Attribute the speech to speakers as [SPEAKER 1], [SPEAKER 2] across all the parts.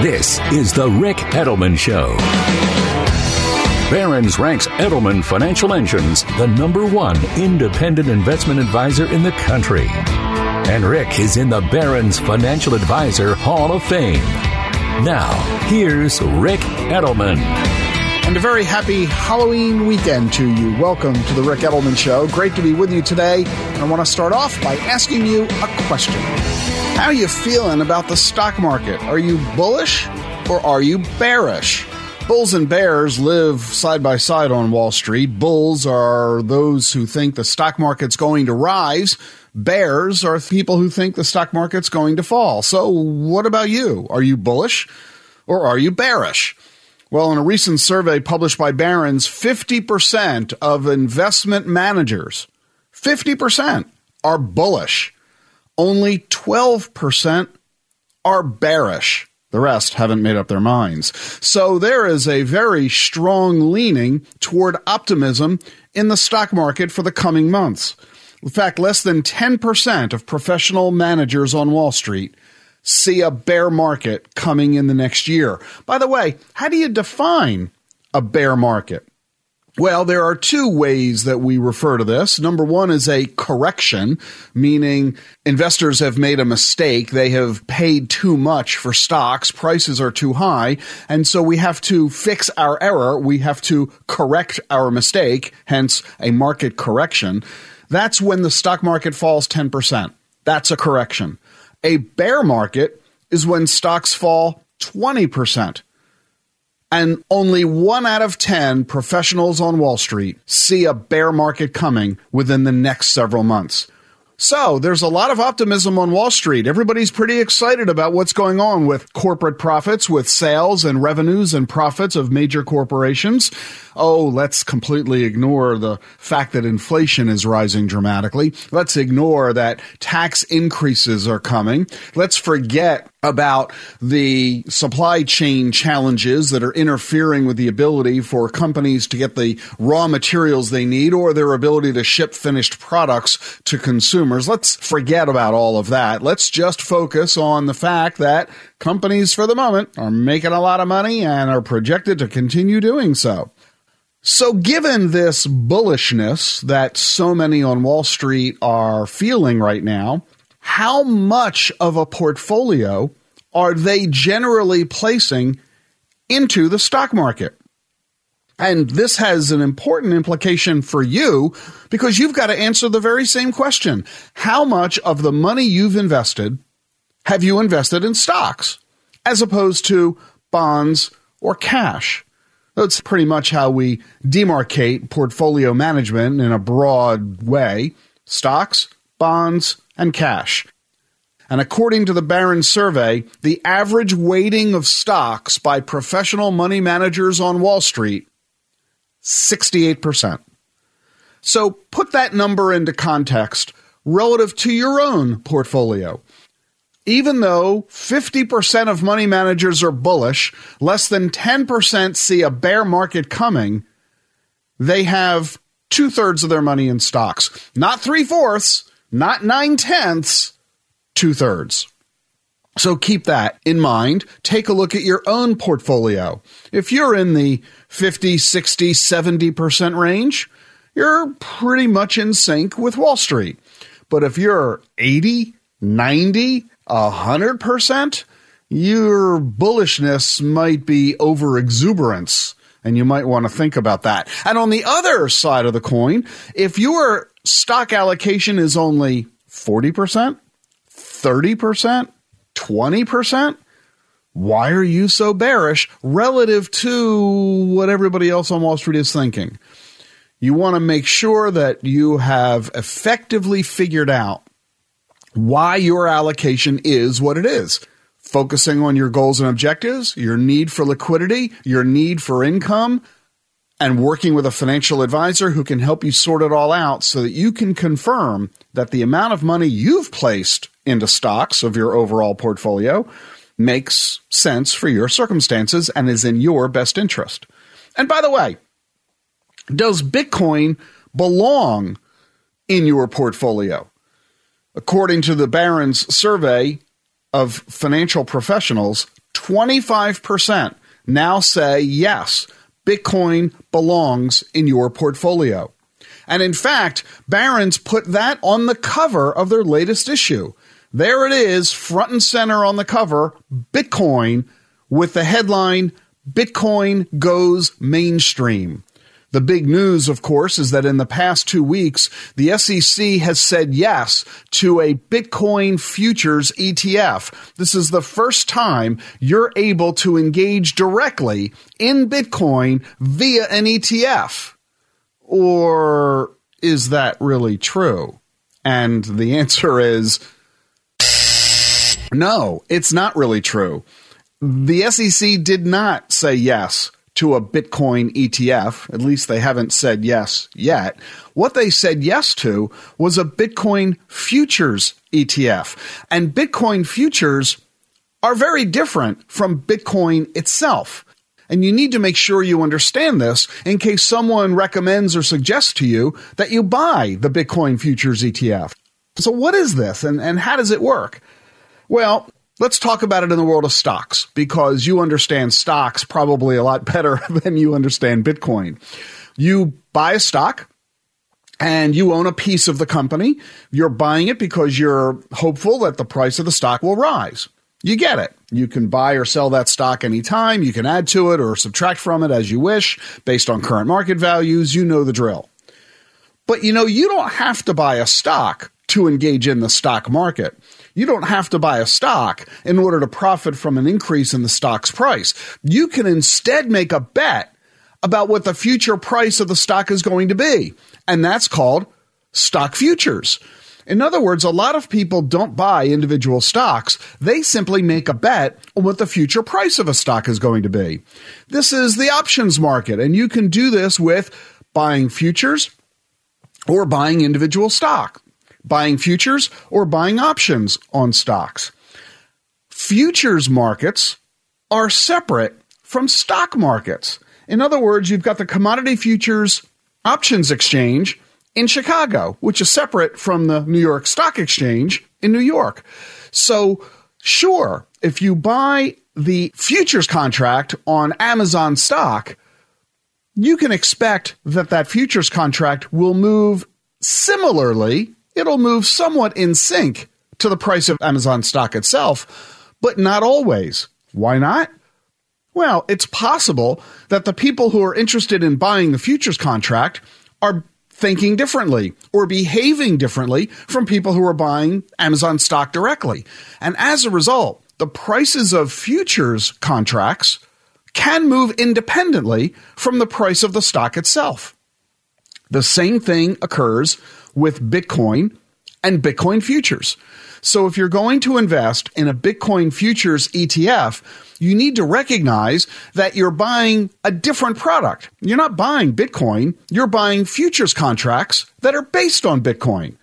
[SPEAKER 1] This is the Ric Edelman Show. Barron's ranks Edelman Financial Engines the number one independent investment advisor in the country. And Ric is in the Barron's Financial Advisor Hall of Fame. Now, here's Ric Edelman.
[SPEAKER 2] And a very happy Halloween weekend to you. Welcome to the Ric Edelman Show. Great to be with you today. I want to start off by asking you a question. How are you feeling about the stock market? Are you bullish or are you bearish? Bulls and bears live side by side on Wall Street. Bulls are those who think the stock market's going to rise. Bears are people who think the stock market's going to fall. So, what about you? Are you bullish or are you bearish? Well, in a recent survey published by Barron's, 50% of investment managers, 50% are bullish only 12% are bearish. The rest haven't made up their minds. So there is a very strong leaning toward optimism in the stock market for the coming months. In fact, less than 10% of professional managers on Wall Street see a bear market coming in the next year. By the way, how do you define a bear market? Well, there are two ways that we refer to this. Number one is a correction, meaning investors have made a mistake. They have paid too much for stocks. Prices are too high. And so we have to fix our error. We have to correct our mistake, hence a market correction. That's when the stock market falls 10%. That's a correction. A bear market is when stocks fall 20% and only one out of 10 professionals on Wall Street see a bear market coming within the next several months. So there's a lot of optimism on Wall Street. Everybody's pretty excited about what's going on with corporate profits, with sales and revenues and profits of major corporations. Oh, let's completely ignore the fact that inflation is rising dramatically. Let's ignore that tax increases are coming. Let's forget about the supply chain challenges that are interfering with the ability for companies to get the raw materials they need or their ability to ship finished products to consumers. Let's forget about all of that. Let's just focus on the fact that companies for the moment are making a lot of money and are projected to continue doing so. So, given this bullishness that so many on Wall Street are feeling right now, how much of a portfolio are they generally placing into the stock market? And this has an important implication for you because you've got to answer the very same question. How much of the money you've invested have you invested in stocks as opposed to bonds or cash? That's pretty much how we demarcate portfolio management in a broad way stocks, bonds, and cash. And according to the Barron survey, the average weighting of stocks by professional money managers on Wall Street 68%. So put that number into context relative to your own portfolio even though 50% of money managers are bullish, less than 10% see a bear market coming, they have two thirds of their money in stocks. Not three fourths, not nine tenths, two thirds. So keep that in mind. Take a look at your own portfolio. If you're in the 50, 60, 70% range, you're pretty much in sync with Wall Street. But if you're 80, 90, a hundred percent, your bullishness might be over exuberance. And you might want to think about that. And on the other side of the coin, if your stock allocation is only 40%, 30%, 20%, why are you so bearish relative to what everybody else on Wall Street is thinking? You want to make sure that you have effectively figured out why your allocation is what it is. focusing on your goals and objectives, your need for liquidity, your need for income, and working with a financial advisor who can help you sort it all out so that you can confirm that the amount of money you've placed into stocks of your overall portfolio makes sense for your circumstances and is in your best interest. And by the way, does Bitcoin belong in your portfolio? According to the Barron's survey of financial professionals, 25% now say yes Bitcoin belongs in your portfolio. And in fact, Barron's put that on the cover of their latest issue. There it is, front and center on the cover, Bitcoin, with the headline Bitcoin goes mainstream. The big news, of course, is that in the past two weeks, the SEC has said yes to a Bitcoin futures ETF. This is the first time you're able to engage directly in Bitcoin via an ETF. Or is that really true? And the answer is no, it's not really true. The SEC did not say yes to a Bitcoin ETF. At least they haven't said yes yet. What they said yes to was a Bitcoin futures ETF. And Bitcoin futures are very different from Bitcoin itself. And you need to make sure you understand this in case someone recommends or suggests to you that you buy the Bitcoin futures ETF. So, what is this and, and how does it work? Well, Let's talk about it in the world of stocks because you understand stocks probably a lot better than you understand Bitcoin. You buy a stock and you own a piece of the company. You're buying it because you're hopeful that the price of the stock will rise. You get it. You can buy or sell that stock anytime. You can add to it or subtract from it as you wish based on current market values. You know the drill. But you know, you don't have to buy a stock to engage in the stock market. You don't have to buy a stock in order to profit from an increase in the stock's price. You can instead make a bet about what the future price of the stock is going to be. And that's called stock futures. In other words, a lot of people don't buy individual stocks. They simply make a bet on what the future price of a stock is going to be. This is the options market, and you can do this with buying futures or buying individual stock buying futures or buying options on stocks. Futures markets are separate from stock markets. In other words, you've got the commodity futures options exchange in Chicago, which is separate from the New York Stock Exchange in New York. So, sure, if you buy the futures contract on Amazon stock, you can expect that that futures contract will move similarly it'll move somewhat in sync to the price of Amazon stock itself, but not always. Why not? Well, it's possible that the people who are interested in buying the futures contract are thinking differently or behaving differently from people who are buying Amazon stock directly. And as a result, the prices of futures contracts can move independently from the price of the stock itself. The same thing occurs with Bitcoin and Bitcoin futures. So if you're going to invest in a Bitcoin futures ETF, you need to recognize that you're buying a different product. You're not buying Bitcoin, you're buying futures contracts that are based on Bitcoin.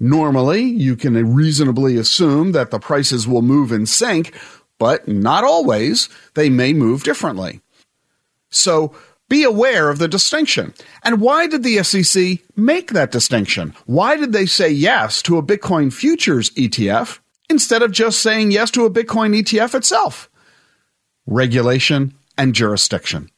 [SPEAKER 2] Normally, you can reasonably assume that the prices will move in sync, but not always. They may move differently. So, be aware of the distinction. And why did the SEC make that distinction? Why did they say yes to a Bitcoin futures ETF instead of just saying yes to a Bitcoin ETF itself? Regulation and jurisdiction.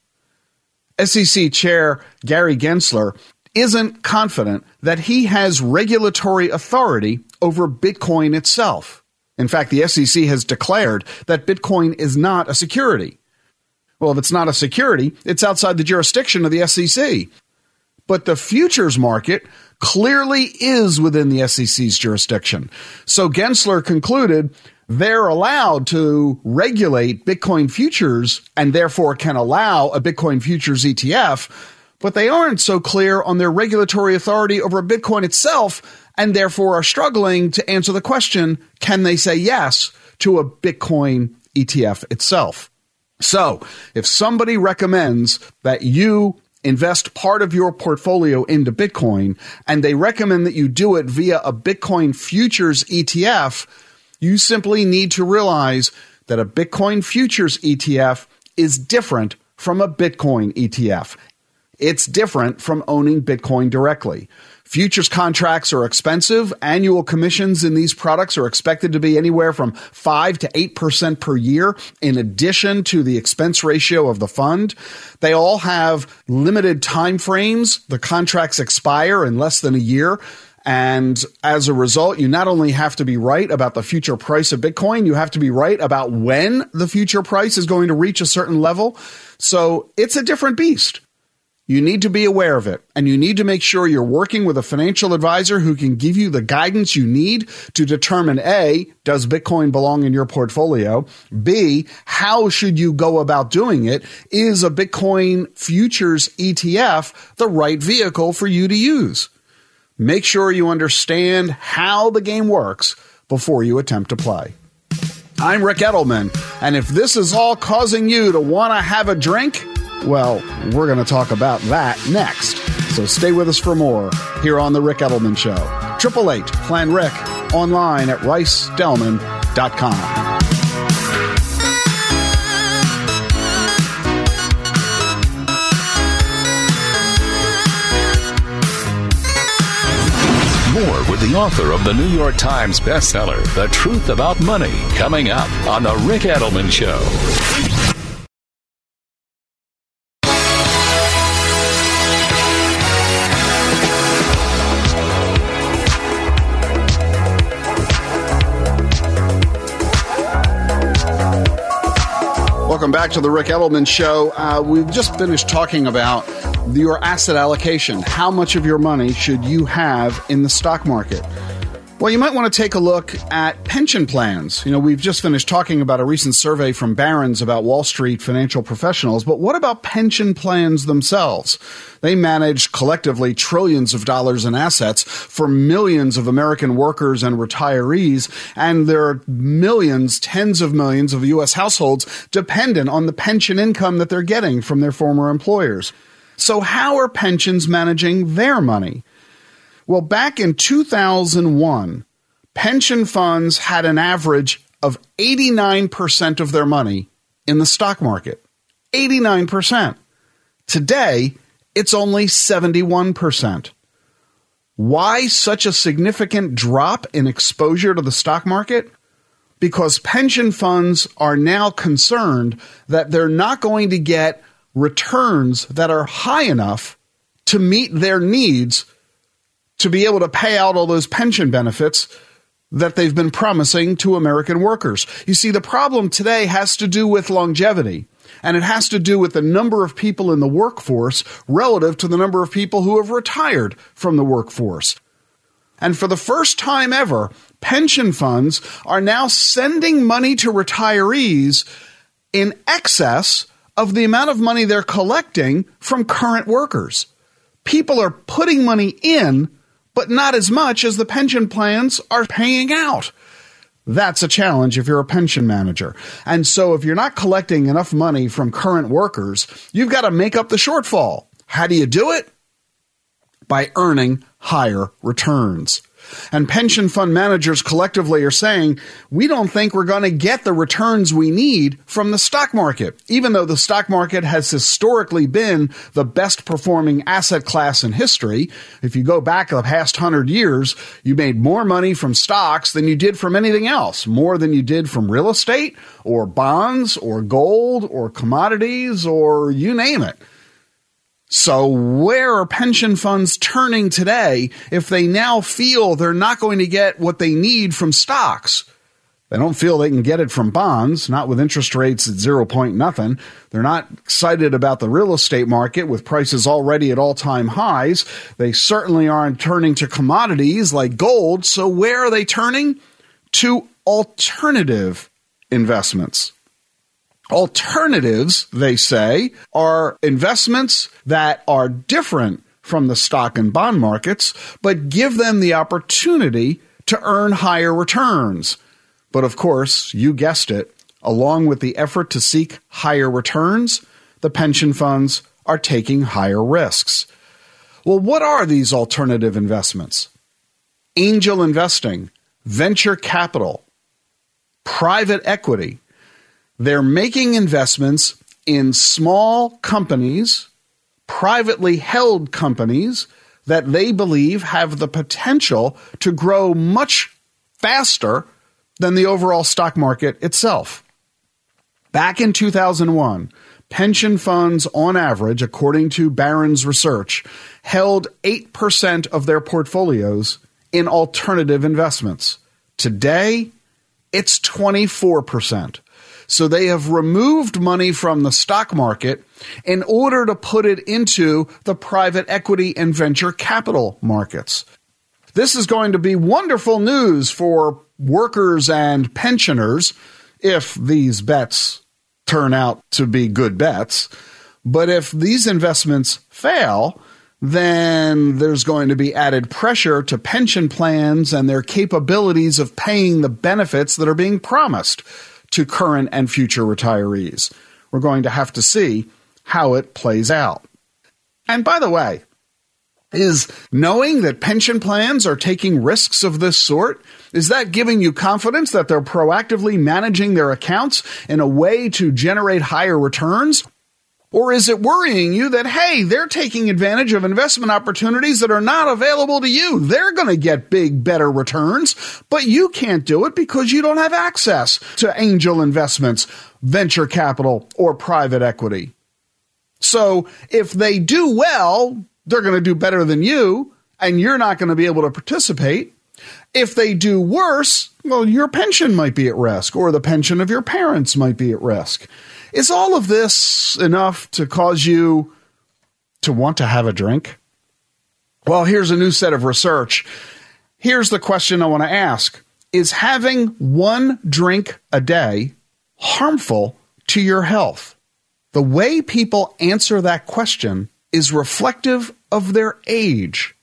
[SPEAKER 2] SEC Chair Gary Gensler isn't confident that he has regulatory authority over Bitcoin itself. In fact, the SEC has declared that Bitcoin is not a security. Well, if it's not a security, it's outside the jurisdiction of the SEC. But the futures market clearly is within the SEC's jurisdiction. So Gensler concluded they're allowed to regulate Bitcoin futures and therefore can allow a Bitcoin futures ETF, but they aren't so clear on their regulatory authority over Bitcoin itself and therefore are struggling to answer the question can they say yes to a Bitcoin ETF itself? So, if somebody recommends that you invest part of your portfolio into Bitcoin and they recommend that you do it via a Bitcoin futures ETF, you simply need to realize that a Bitcoin futures ETF is different from a Bitcoin ETF. It's different from owning Bitcoin directly. Futures contracts are expensive. Annual commissions in these products are expected to be anywhere from 5 to 8% per year, in addition to the expense ratio of the fund. They all have limited time frames. The contracts expire in less than a year. And as a result, you not only have to be right about the future price of Bitcoin, you have to be right about when the future price is going to reach a certain level. So it's a different beast. You need to be aware of it, and you need to make sure you're working with a financial advisor who can give you the guidance you need to determine A, does Bitcoin belong in your portfolio? B, how should you go about doing it? Is a Bitcoin futures ETF the right vehicle for you to use? Make sure you understand how the game works before you attempt to play. I'm Ric Edelman, and if this is all causing you to want to have a drink, well, we're going to talk about that next. So stay with us for more here on The Ric Edelman Show. 888 Plan Rick online at ricedelman.com.
[SPEAKER 1] More with the author of the New York Times bestseller, The Truth About Money, coming up on The Ric Edelman Show.
[SPEAKER 2] Welcome back to the Ric Edelman Show. Uh, we've just finished talking about your asset allocation. How much of your money should you have in the stock market? Well, you might want to take a look at pension plans. You know, we've just finished talking about a recent survey from Barron's about Wall Street financial professionals, but what about pension plans themselves? They manage collectively trillions of dollars in assets for millions of American workers and retirees, and there are millions, tens of millions of U.S. households dependent on the pension income that they're getting from their former employers. So, how are pensions managing their money? Well, back in 2001, pension funds had an average of 89% of their money in the stock market. 89%. Today, it's only 71%. Why such a significant drop in exposure to the stock market? Because pension funds are now concerned that they're not going to get returns that are high enough to meet their needs to be able to pay out all those pension benefits that they've been promising to American workers. You see, the problem today has to do with longevity. And it has to do with the number of people in the workforce relative to the number of people who have retired from the workforce. And for the first time ever, pension funds are now sending money to retirees in excess of the amount of money they're collecting from current workers. People are putting money in but not as much as the pension plans are paying out. That's a challenge if you're a pension manager. And so if you're not collecting enough money from current workers, you've got to make up the shortfall. How do you do it? By earning higher returns. And pension fund managers collectively are saying, we don't think we're going to get the returns we need from the stock market, even though the stock market has historically been the best performing asset class in history. If you go back the past hundred years, you made more money from stocks than you did from anything else, more than you did from real estate or bonds or gold or commodities or you name it. So, where are pension funds turning today if they now feel they're not going to get what they need from stocks? They don't feel they can get it from bonds, not with interest rates at zero point nothing. They're not excited about the real estate market with prices already at all time highs. They certainly aren't turning to commodities like gold. So, where are they turning? To alternative investments. Alternatives, they say, are investments that are different from the stock and bond markets, but give them the opportunity to earn higher returns. But of course, you guessed it, along with the effort to seek higher returns, the pension funds are taking higher risks. Well, what are these alternative investments? Angel investing, venture capital, private equity. They're making investments in small companies, privately held companies that they believe have the potential to grow much faster than the overall stock market itself. Back in 2001, pension funds, on average, according to Barron's research, held 8% of their portfolios in alternative investments. Today, it's 24%. So they have removed money from the stock market in order to put it into the private equity and venture capital markets. This is going to be wonderful news for workers and pensioners if these bets turn out to be good bets. But if these investments fail, then there's going to be added pressure to pension plans and their capabilities of paying the benefits that are being promised to current and future retirees. We're going to have to see how it plays out. And by the way, is knowing that pension plans are taking risks of this sort, is that giving you confidence that they're proactively managing their accounts in a way to generate higher returns? Or is it worrying you that, hey, they're taking advantage of investment opportunities that are not available to you? They're going to get big, better returns, but you can't do it because you don't have access to angel investments, venture capital, or private equity. So if they do well, they're going to do better than you, and you're not going to be able to participate. If they do worse, well, your pension might be at risk, or the pension of your parents might be at risk. Is all of this enough to cause you to want to have a drink? Well, here's a new set of research. Here's the question I want to ask Is having one drink a day harmful to your health? The way people answer that question is reflective of their age.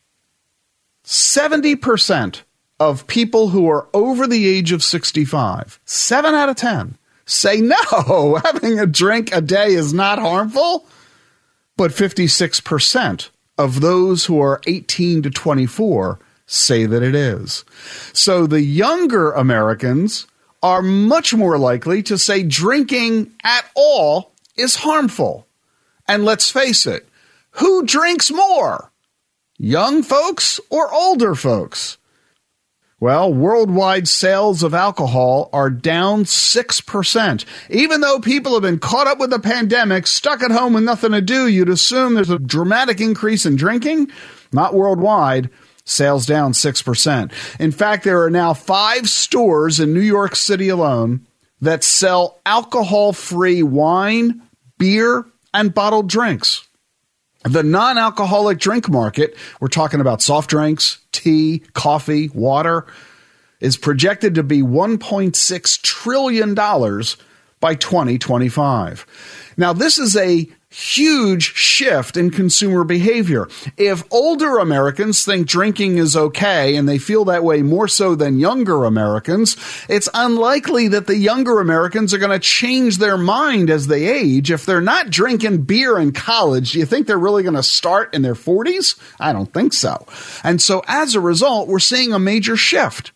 [SPEAKER 2] 70% of people who are over the age of 65, 7 out of 10, say no, having a drink a day is not harmful. But 56% of those who are 18 to 24 say that it is. So the younger Americans are much more likely to say drinking at all is harmful. And let's face it, who drinks more? Young folks or older folks? Well, worldwide sales of alcohol are down 6%. Even though people have been caught up with the pandemic, stuck at home with nothing to do, you'd assume there's a dramatic increase in drinking. Not worldwide. Sales down 6%. In fact, there are now five stores in New York City alone that sell alcohol free wine, beer, and bottled drinks. The non alcoholic drink market, we're talking about soft drinks, tea, coffee, water, is projected to be $1.6 trillion by 2025. Now, this is a huge shift in consumer behavior. If older Americans think drinking is okay and they feel that way more so than younger Americans, it's unlikely that the younger Americans are going to change their mind as they age. If they're not drinking beer in college, do you think they're really going to start in their 40s? I don't think so. And so as a result, we're seeing a major shift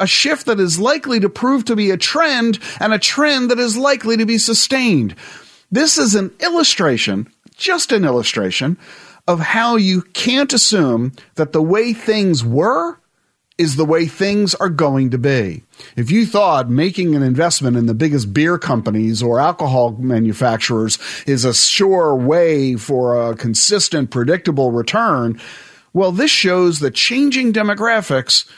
[SPEAKER 2] a shift that is likely to prove to be a trend and a trend that is likely to be sustained. This is an illustration, just an illustration, of how you can't assume that the way things were is the way things are going to be. If you thought making an investment in the biggest beer companies or alcohol manufacturers is a sure way for a consistent, predictable return, well, this shows that changing demographics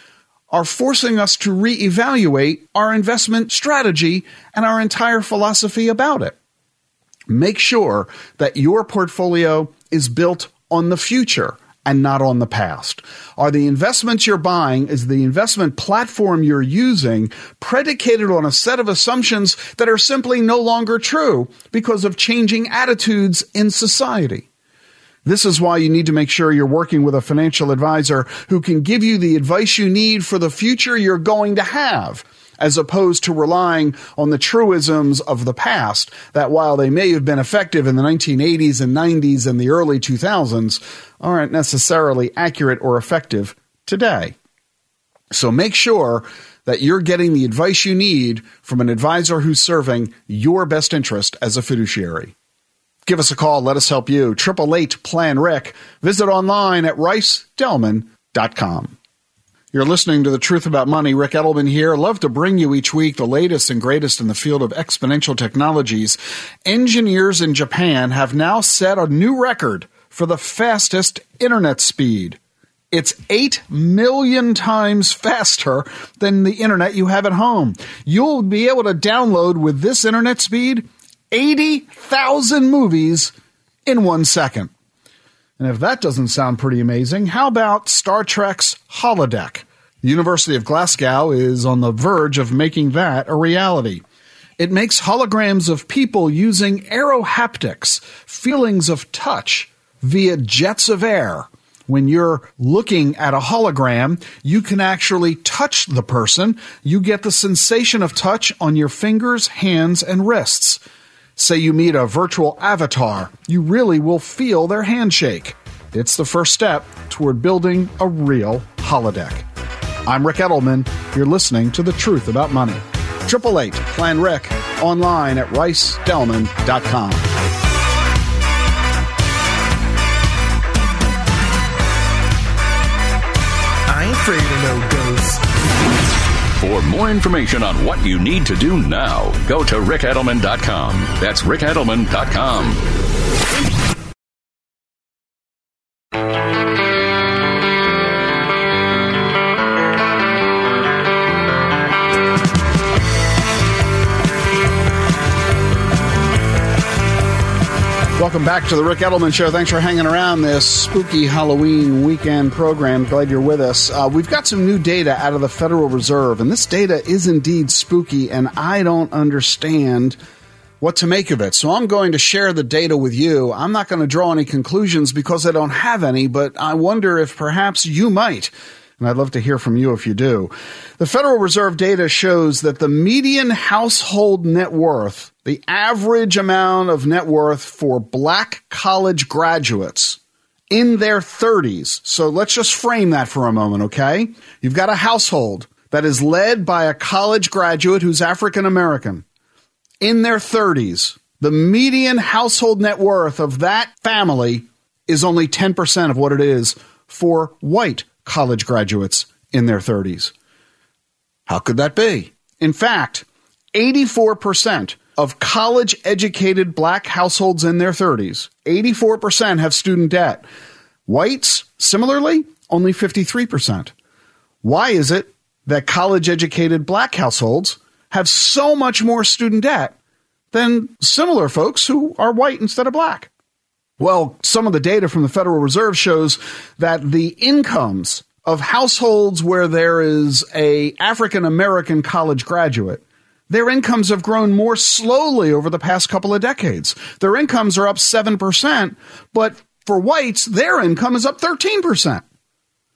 [SPEAKER 2] are forcing us to reevaluate our investment strategy and our entire philosophy about it. Make sure that your portfolio is built on the future and not on the past? Are the investments you're buying, is the investment platform you're using predicated on a set of assumptions that are simply no longer true because of changing attitudes in society? This is why you need to make sure you're working with a financial advisor who can give you the advice you need for the future you're going to have, as opposed to relying on the truisms of the past that while they may have been effective in the 1980s and 90s and the early 2000s, aren't necessarily accurate or effective today. So make sure that you're getting the advice you need from an advisor who's serving your best interest as a fiduciary. Give us a call. Let us help you. Triple eight Plan Rick. Visit online at ricedelman.com. You're listening to The Truth About Money. Ric Edelman here. Love to bring you each week the latest and greatest in the field of exponential technologies. Engineers in Japan have now set a new record for the fastest internet speed. It's 8 million times faster than the internet you have at home. You'll be able to download with this internet speed 80,000 movies in one second. And if that doesn't sound pretty amazing, how about Star Trek's holodeck? The University of Glasgow is on the verge of making that a reality. It makes holograms of people using aerohaptics, feelings of touch, via jets of air. When you're looking at a hologram, you can actually touch the person. You get the sensation of touch on your fingers, hands, and wrists. Say you meet a virtual avatar, you really will feel their handshake. It's the first step toward building a real holodeck. I'm Ric Edelman. You're listening to The Truth About Money. 888 Plan Rick online at ricedelman.com.
[SPEAKER 3] I ain't afraid of no.
[SPEAKER 1] For more information on what you need to do now, go to ricedelman.com. That's ricedelman.com.
[SPEAKER 2] Welcome back to the Ric Edelman Show. Thanks for hanging around this spooky Halloween weekend program. Glad you're with us. Uh, we've got some new data out of the Federal Reserve, and this data is indeed spooky, and I don't understand what to make of it. So I'm going to share the data with you. I'm not going to draw any conclusions because I don't have any, but I wonder if perhaps you might and I'd love to hear from you if you do. The Federal Reserve data shows that the median household net worth, the average amount of net worth for black college graduates in their 30s. So let's just frame that for a moment, okay? You've got a household that is led by a college graduate who's African American in their 30s. The median household net worth of that family is only 10% of what it is for white college graduates in their 30s. How could that be? In fact, 84% of college educated black households in their 30s, 84% have student debt. Whites, similarly, only 53%. Why is it that college educated black households have so much more student debt than similar folks who are white instead of black? Well, some of the data from the Federal Reserve shows that the incomes of households where there is a African American college graduate their incomes have grown more slowly over the past couple of decades. Their incomes are up 7%, but for whites, their income is up 13%.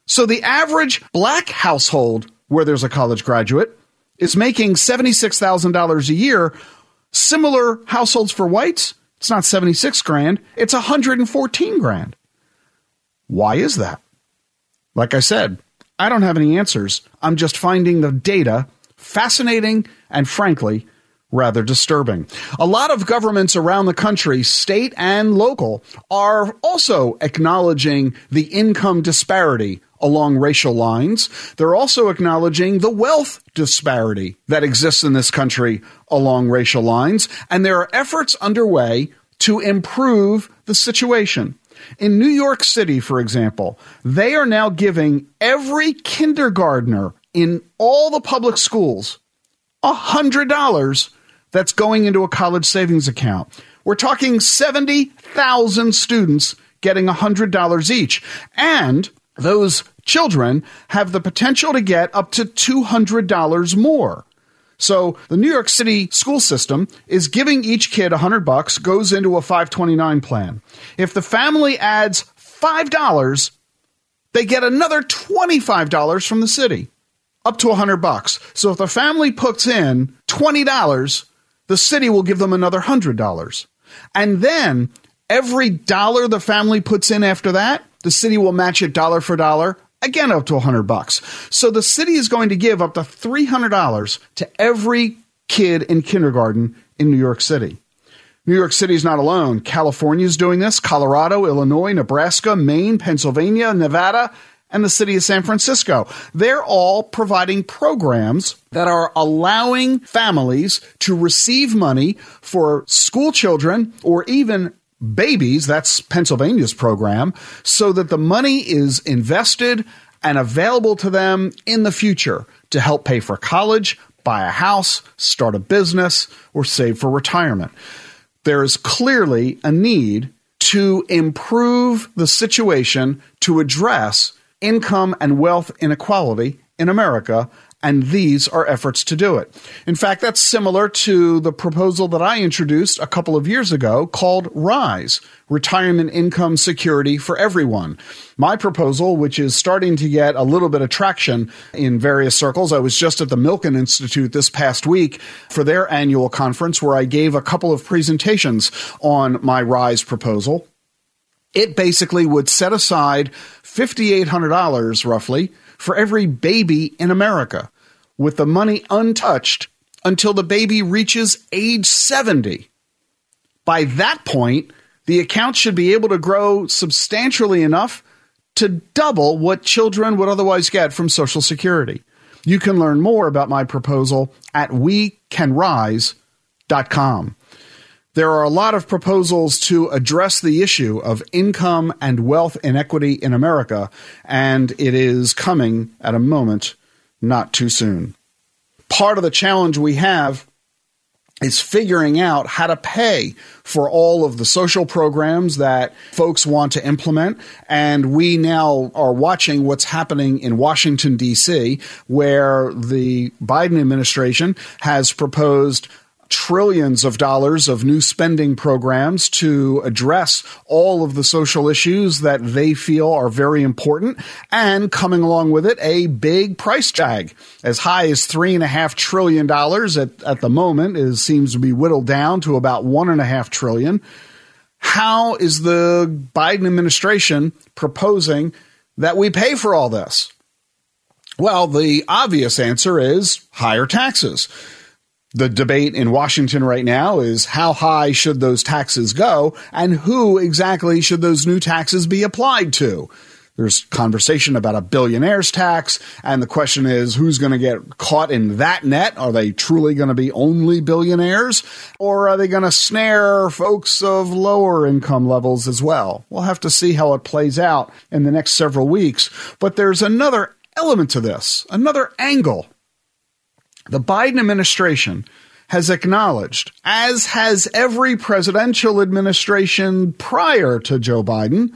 [SPEAKER 2] So the average black household where there's a college graduate is making $76,000 a year. Similar households for whites, it's not 76 grand, it's 114 grand. Why is that? Like I said, I don't have any answers. I'm just finding the data fascinating and frankly rather disturbing. A lot of governments around the country, state and local, are also acknowledging the income disparity along racial lines. They're also acknowledging the wealth disparity that exists in this country along racial lines. And there are efforts underway to improve the situation. In New York City, for example, they are now giving every kindergartner in all the public schools $100 that's going into a college savings account. We're talking 70,000 students getting $100 each. And those children have the potential to get up to $200 more. So the New York City school system is giving each kid 100 bucks goes into a 529 plan. If the family adds $5, they get another $25 from the city, up to 100 bucks. So if the family puts in $20, the city will give them another $100. And then every dollar the family puts in after that, the city will match it dollar for dollar again up to 100 bucks. So the city is going to give up to $300 to every kid in kindergarten in New York City. New York City is not alone. California is doing this, Colorado, Illinois, Nebraska, Maine, Pennsylvania, Nevada, and the city of San Francisco. They're all providing programs that are allowing families to receive money for school children or even babies. That's Pennsylvania's program, so that the money is invested and available to them in the future to help pay for college, buy a house, start a business, or save for retirement there is clearly a need to improve the situation to address income and wealth inequality in America and these are efforts to do it. In fact, that's similar to the proposal that I introduced a couple of years ago called RISE, Retirement Income Security for Everyone. My proposal, which is starting to get a little bit of traction in various circles, I was just at the Milken Institute this past week for their annual conference where I gave a couple of presentations on my RISE proposal. It basically would set aside $5,800 roughly for every baby in America with the money untouched until the baby reaches age 70. By that point, the account should be able to grow substantially enough to double what children would otherwise get from Social Security. You can learn more about my proposal at wecanrise.com. There are a lot of proposals to address the issue of income and wealth inequity in America, and it is coming at a moment not too soon. Part of the challenge we have is figuring out how to pay for all of the social programs that folks want to implement. And we now are watching what's happening in Washington, D.C., where the Biden administration has proposed trillions of dollars of new spending programs to address all of the social issues that they feel are very important, and coming along with it, a big price tag as high as three and a half trillion dollars at, at the moment is seems to be whittled down to about one and a half trillion. How is the Biden administration proposing that we pay for all this? Well, the obvious answer is higher taxes the debate in Washington right now is how high should those taxes go and who exactly should those new taxes be applied to? There's conversation about a billionaire's tax, and the question is who's going to get caught in that net? Are they truly going to be only billionaires? Or are they going to snare folks of lower income levels as well? We'll have to see how it plays out in the next several weeks. But there's another element to this, another angle the Biden administration has acknowledged, as has every presidential administration prior to Joe Biden,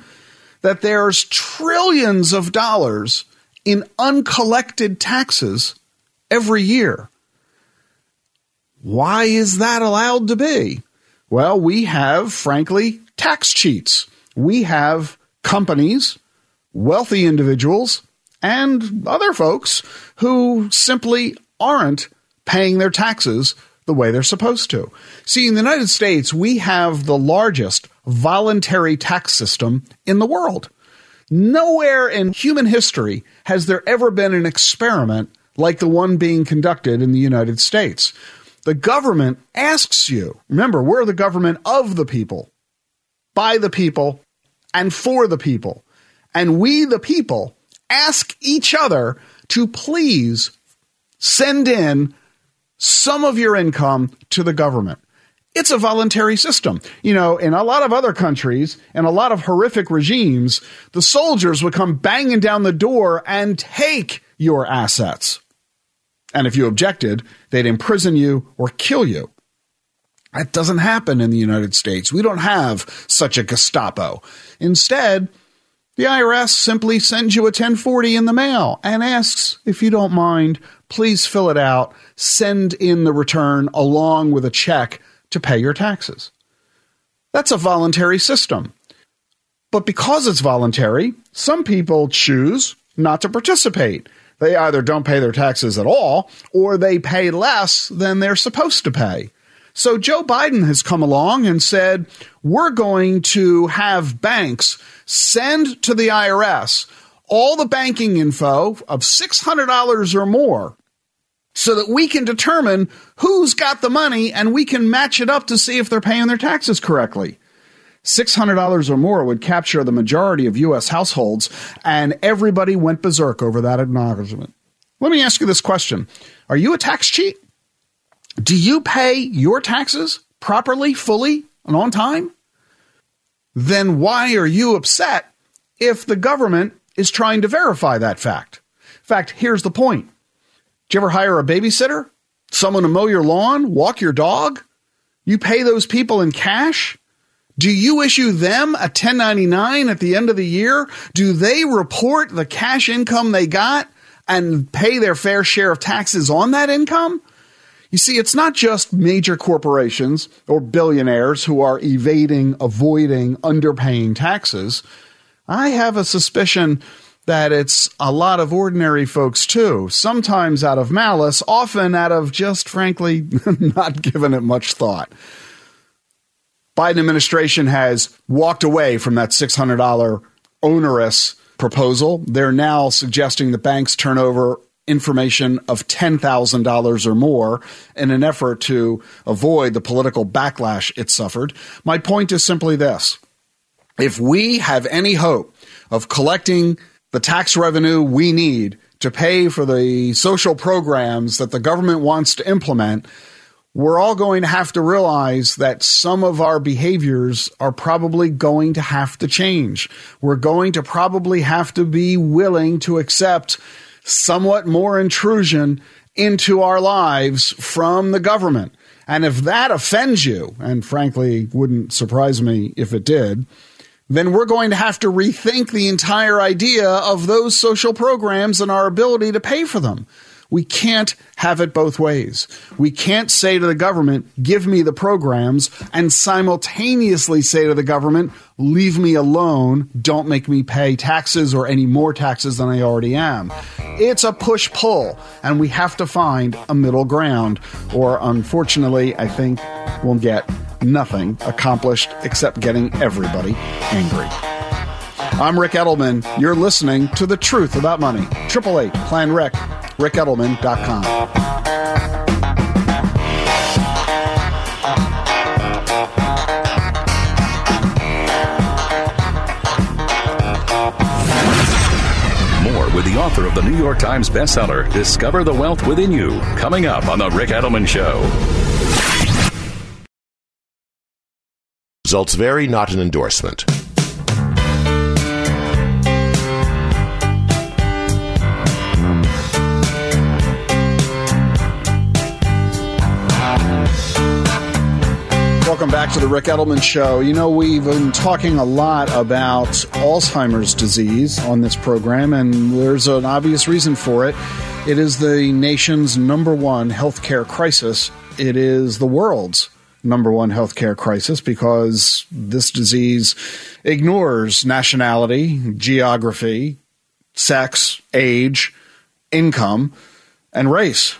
[SPEAKER 2] that there's trillions of dollars in uncollected taxes every year. Why is that allowed to be? Well, we have, frankly, tax cheats. We have companies, wealthy individuals, and other folks who simply aren't paying their taxes the way they're supposed to. See, in the United States, we have the largest voluntary tax system in the world. Nowhere in human history has there ever been an experiment like the one being conducted in the United States. The government asks you, remember, we're the government of the people, by the people, and for the people. And we, the people, ask each other to please send in some of your income to the government. It's a voluntary system. You know, in a lot of other countries and a lot of horrific regimes, the soldiers would come banging down the door and take your assets. And if you objected, they'd imprison you or kill you. That doesn't happen in the United States. We don't have such a Gestapo. Instead, the IRS simply sends you a 1040 in the mail and asks if you don't mind, please fill it out, send in the return along with a check to pay your taxes. That's a voluntary system. But because it's voluntary, some people choose not to participate. They either don't pay their taxes at all or they pay less than they're supposed to pay. So Joe Biden has come along and said, we're going to have banks send to the IRS all the banking info of $600 or more so that we can determine who's got the money and we can match it up to see if they're paying their taxes correctly. $600 or more would capture the majority of U.S. households, and everybody went berserk over that acknowledgement. Let me ask you this question Are you a tax cheat? Do you pay your taxes properly, fully, and on time? Then why are you upset if the government is trying to verify that fact? In fact, here's the point. Do you ever hire a babysitter? Someone to mow your lawn, walk your dog? You pay those people in cash? Do you issue them a 1099 at the end of the year? Do they report the cash income they got and pay their fair share of taxes on that income? You see, it's not just major corporations or billionaires who are evading, avoiding, underpaying taxes. I have a suspicion that it's a lot of ordinary folks too, sometimes out of malice, often out of just frankly not giving it much thought. Biden administration has walked away from that $600 onerous proposal. They're now suggesting that banks turn over information of $10,000 or more in an effort to avoid the political backlash it suffered. My point is simply this. If we have any hope of collecting the tax revenue we need to pay for the social programs that the government wants to implement, we're all going to have to realize that some of our behaviors are probably going to have to change. We're going to probably have to be willing to accept somewhat more intrusion into our lives from the government. And if that offends you, and frankly wouldn't surprise me if it did, then we're going to have to rethink the entire idea of those social programs and our ability to pay for them. We can't have it both ways. We can't say to the government, give me the programs, and simultaneously say to the government, leave me alone, don't make me pay taxes or any more taxes than I already am. It's a push pull, and we have to find a middle ground, or unfortunately, I think we'll get nothing accomplished except getting everybody angry. I'm Ric Edelman. You're listening to The Truth About Money. 888 Plan Ric ricedelman.com.
[SPEAKER 1] More with the author of the New York Times bestseller, Discover the Wealth Within You, coming up on The Ric Edelman Show.
[SPEAKER 4] Results vary, not an endorsement.
[SPEAKER 2] Welcome back to the Ric Edelman Show. You know, we've been talking a lot about Alzheimer's disease on this program, and there's an obvious reason for it. It is the nation's number one healthcare crisis. It is the world's number one healthcare crisis because this disease ignores nationality, geography, sex, age, income, and race.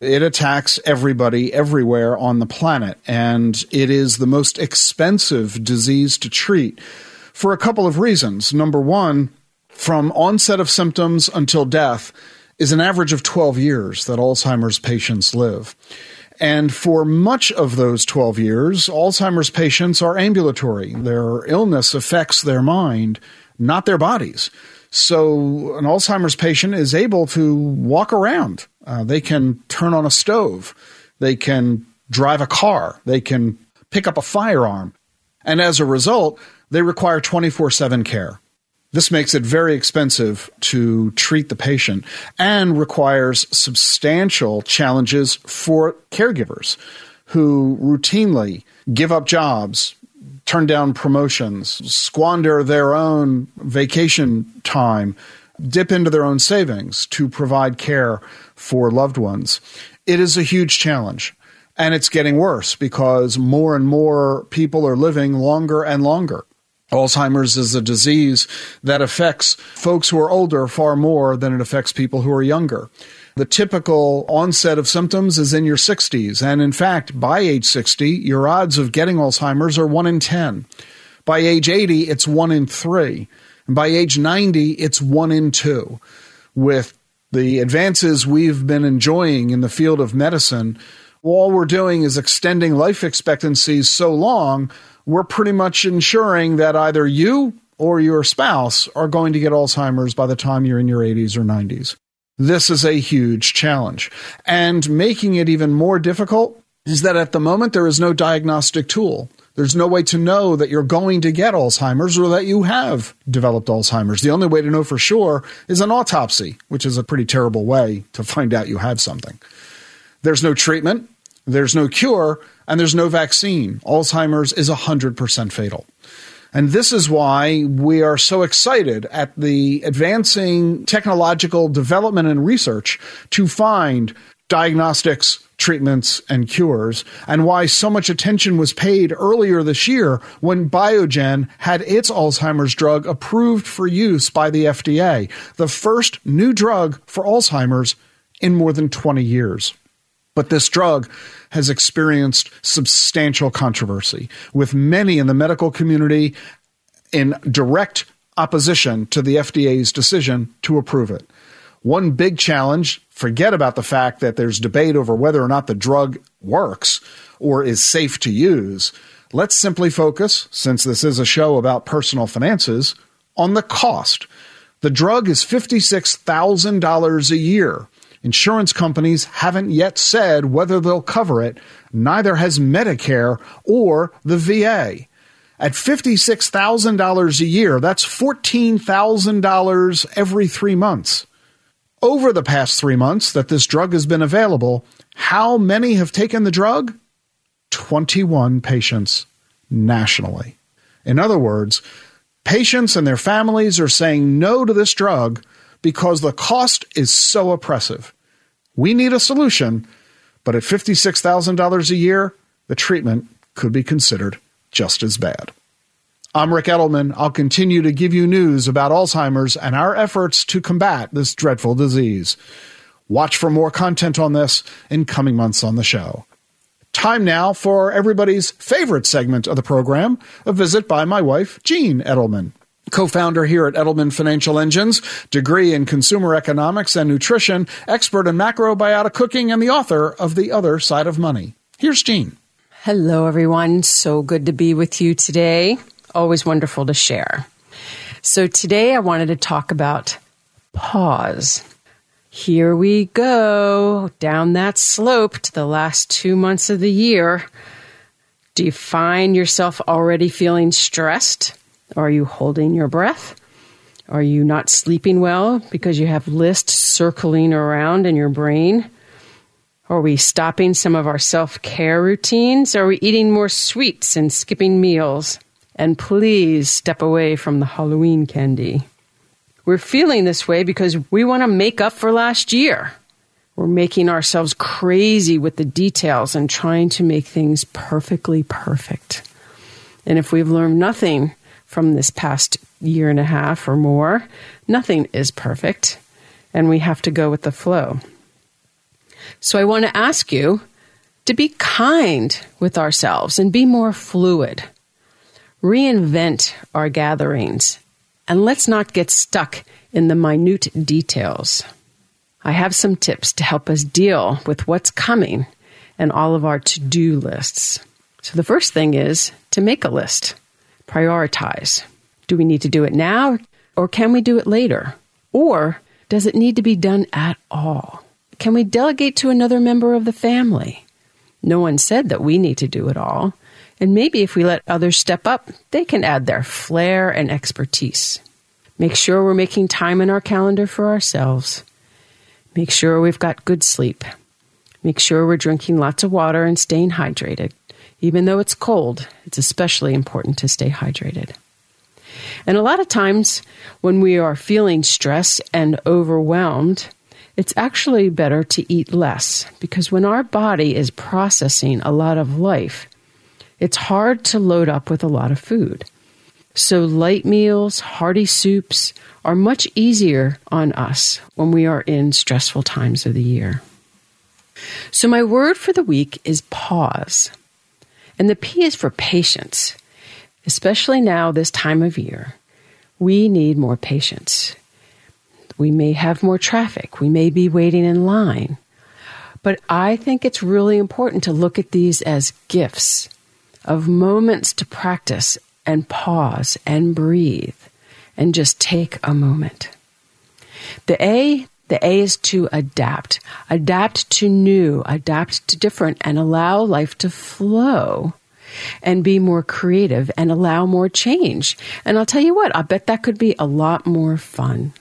[SPEAKER 2] It attacks everybody everywhere on the planet, and it is the most expensive disease to treat for a couple of reasons. Number one, from onset of symptoms until death is an average of 12 years that Alzheimer's patients live. And for much of those 12 years, Alzheimer's patients are ambulatory. Their illness affects their mind, not their bodies. So an Alzheimer's patient is able to walk around. Uh, they can turn on a stove. They can drive a car. They can pick up a firearm. And as a result, they require 24 7 care. This makes it very expensive to treat the patient and requires substantial challenges for caregivers who routinely give up jobs, turn down promotions, squander their own vacation time, dip into their own savings to provide care for loved ones. It is a huge challenge. And it's getting worse because more and more people are living longer and longer. Alzheimer's is a disease that affects folks who are older far more than it affects people who are younger. The typical onset of symptoms is in your 60s. And in fact, by age 60, your odds of getting Alzheimer's are 1 in 10. By age 80, it's 1 in 3. And by age 90, it's 1 in 2. With the advances we've been enjoying in the field of medicine, all we're doing is extending life expectancies so long, we're pretty much ensuring that either you or your spouse are going to get Alzheimer's by the time you're in your 80s or 90s. This is a huge challenge. And making it even more difficult is that at the moment there is no diagnostic tool. There's no way to know that you're going to get Alzheimer's or that you have developed Alzheimer's. The only way to know for sure is an autopsy, which is a pretty terrible way to find out you have something. There's no treatment, there's no cure, and there's no vaccine. Alzheimer's is 100% fatal. And this is why we are so excited at the advancing technological development and research to find diagnostics, treatments, and cures, and why so much attention was paid earlier this year when Biogen had its Alzheimer's drug approved for use by the FDA, the first new drug for Alzheimer's in more than 20 years. But this drug has experienced substantial controversy, with many in the medical community in direct opposition to the FDA's decision to approve it. One big challenge forget about the fact that there's debate over whether or not the drug works or is safe to use. Let's simply focus, since this is a show about personal finances, on the cost. The drug is $56,000 a year. Insurance companies haven't yet said whether they'll cover it, neither has Medicare or the VA. At $56,000 a year, that's $14,000 every three months. Over the past three months that this drug has been available, how many have taken the drug? 21 patients nationally. In other words, patients and their families are saying no to this drug because the cost is so oppressive. We need a solution, but at $56,000 a year, the treatment could be considered just as bad. I'm Ric Edelman. I'll continue to give you news about Alzheimer's and our efforts to combat this dreadful disease. Watch for more content on this in coming months on the show. Time now for everybody's favorite segment of the program, a visit by my wife, Jean Edelman co-founder here at Edelman Financial Engines, degree in consumer economics and nutrition, expert in macrobiotic cooking, and the author of The Other Side of Money. Here's Jean.
[SPEAKER 4] Hello, everyone. So good to be with you today. Always wonderful to share. So today I wanted to talk about pause. Here we go down that slope to the last two months of the year. Do you find yourself already feeling stressed? Are you holding your breath? Are you not sleeping well because you have lists circling around in your brain? Are we stopping some of our self care routines? Are we eating more sweets and skipping meals? And please step away from the Halloween candy. We're feeling this way because we want to make up for last year. We're making ourselves crazy with the details and trying to make things perfectly perfect. And if we've learned nothing from this past year and a half or more. Nothing is perfect, and we have to go with the flow. So I want to ask you to be kind with ourselves and be more fluid. Reinvent our gatherings, and let's not get stuck in the minute details. I have some tips to help us deal with what's coming and all of our to do lists. So, the first thing is to make a list prioritize. Do we need to do it now or can we do it later? Or does it need to be done at all? Can we delegate to another member of the family? No one said that we need to do it all. And maybe if we let others step up, they can add their flair and expertise. Make sure we're making time in our calendar for ourselves. Make sure we've got good sleep. Make sure we're drinking lots of water and staying hydrated. Even though it's cold, it's especially important to stay hydrated. And a lot of times when we are feeling stressed and overwhelmed, it's actually better to eat less because when our body is processing a lot of life, it's hard to load up with a lot of food. So, light meals, hearty soups are much easier on us when we are in stressful times of the year. So, my word for the week is pause. And the P is for patience, especially now, this time of year. We need more patience. We may have more traffic. We may be waiting in line. But I think it's really important to look at these as gifts of moments to practice and pause and breathe and just take a moment. The A, the A is to adapt. Adapt to new, adapt to different, and allow life to flow and be more creative and allow more change. And I'll tell you what, I bet that could be a lot more fun.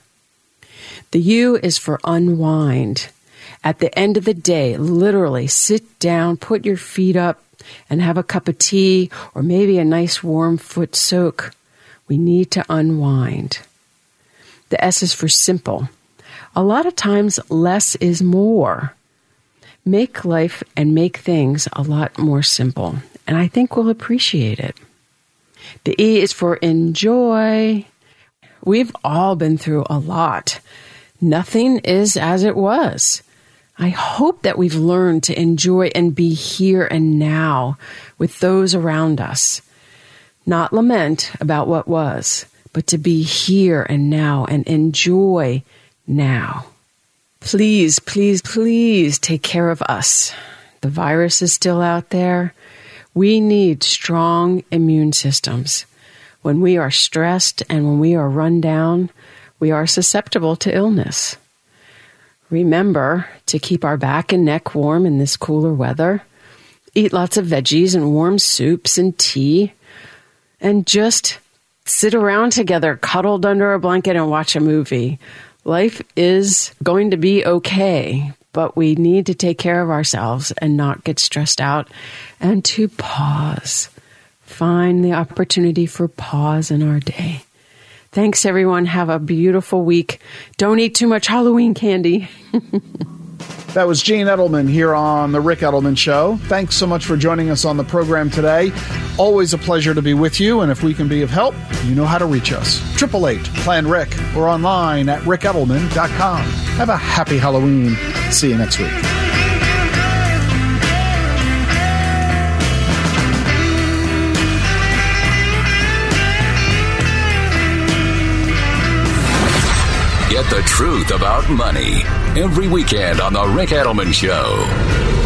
[SPEAKER 4] The U is for unwind. At the end of the day, literally sit down, put your feet up, and have a cup of tea or maybe a nice warm foot soak. We need to unwind. The S is for simple. A lot of times, less is more. Make life and make things a lot more simple, and I think we'll appreciate it. The E is for enjoy. We've all been through a lot. Nothing is as it was. I hope that we've learned to enjoy and be here and now with those around us. Not lament about what was, but to be here and now and enjoy now. Please, please, please take care of us. The virus is still out there. We need strong immune systems. When we are stressed and when we are run down, we are susceptible to illness. Remember to keep our back and neck warm in this cooler weather. Eat lots of veggies and warm soups and tea. And just sit around together, cuddled under a blanket, and watch a movie. Life is going to be okay, but we need to take care of ourselves and not get stressed out and to pause. Find the opportunity for pause in our day. Thanks, everyone. Have a beautiful week. Don't eat too much Halloween candy.
[SPEAKER 2] that was Jean Edelman here on The Ric Edelman Show. Thanks so much for joining us on the program today. Always a pleasure to be with you, and if we can be of help, you know how to reach us. 888 Plan Ric or online at ricedelman.com. Have a happy Halloween. See you next week.
[SPEAKER 1] The truth about money every weekend on The Ric Edelman Show.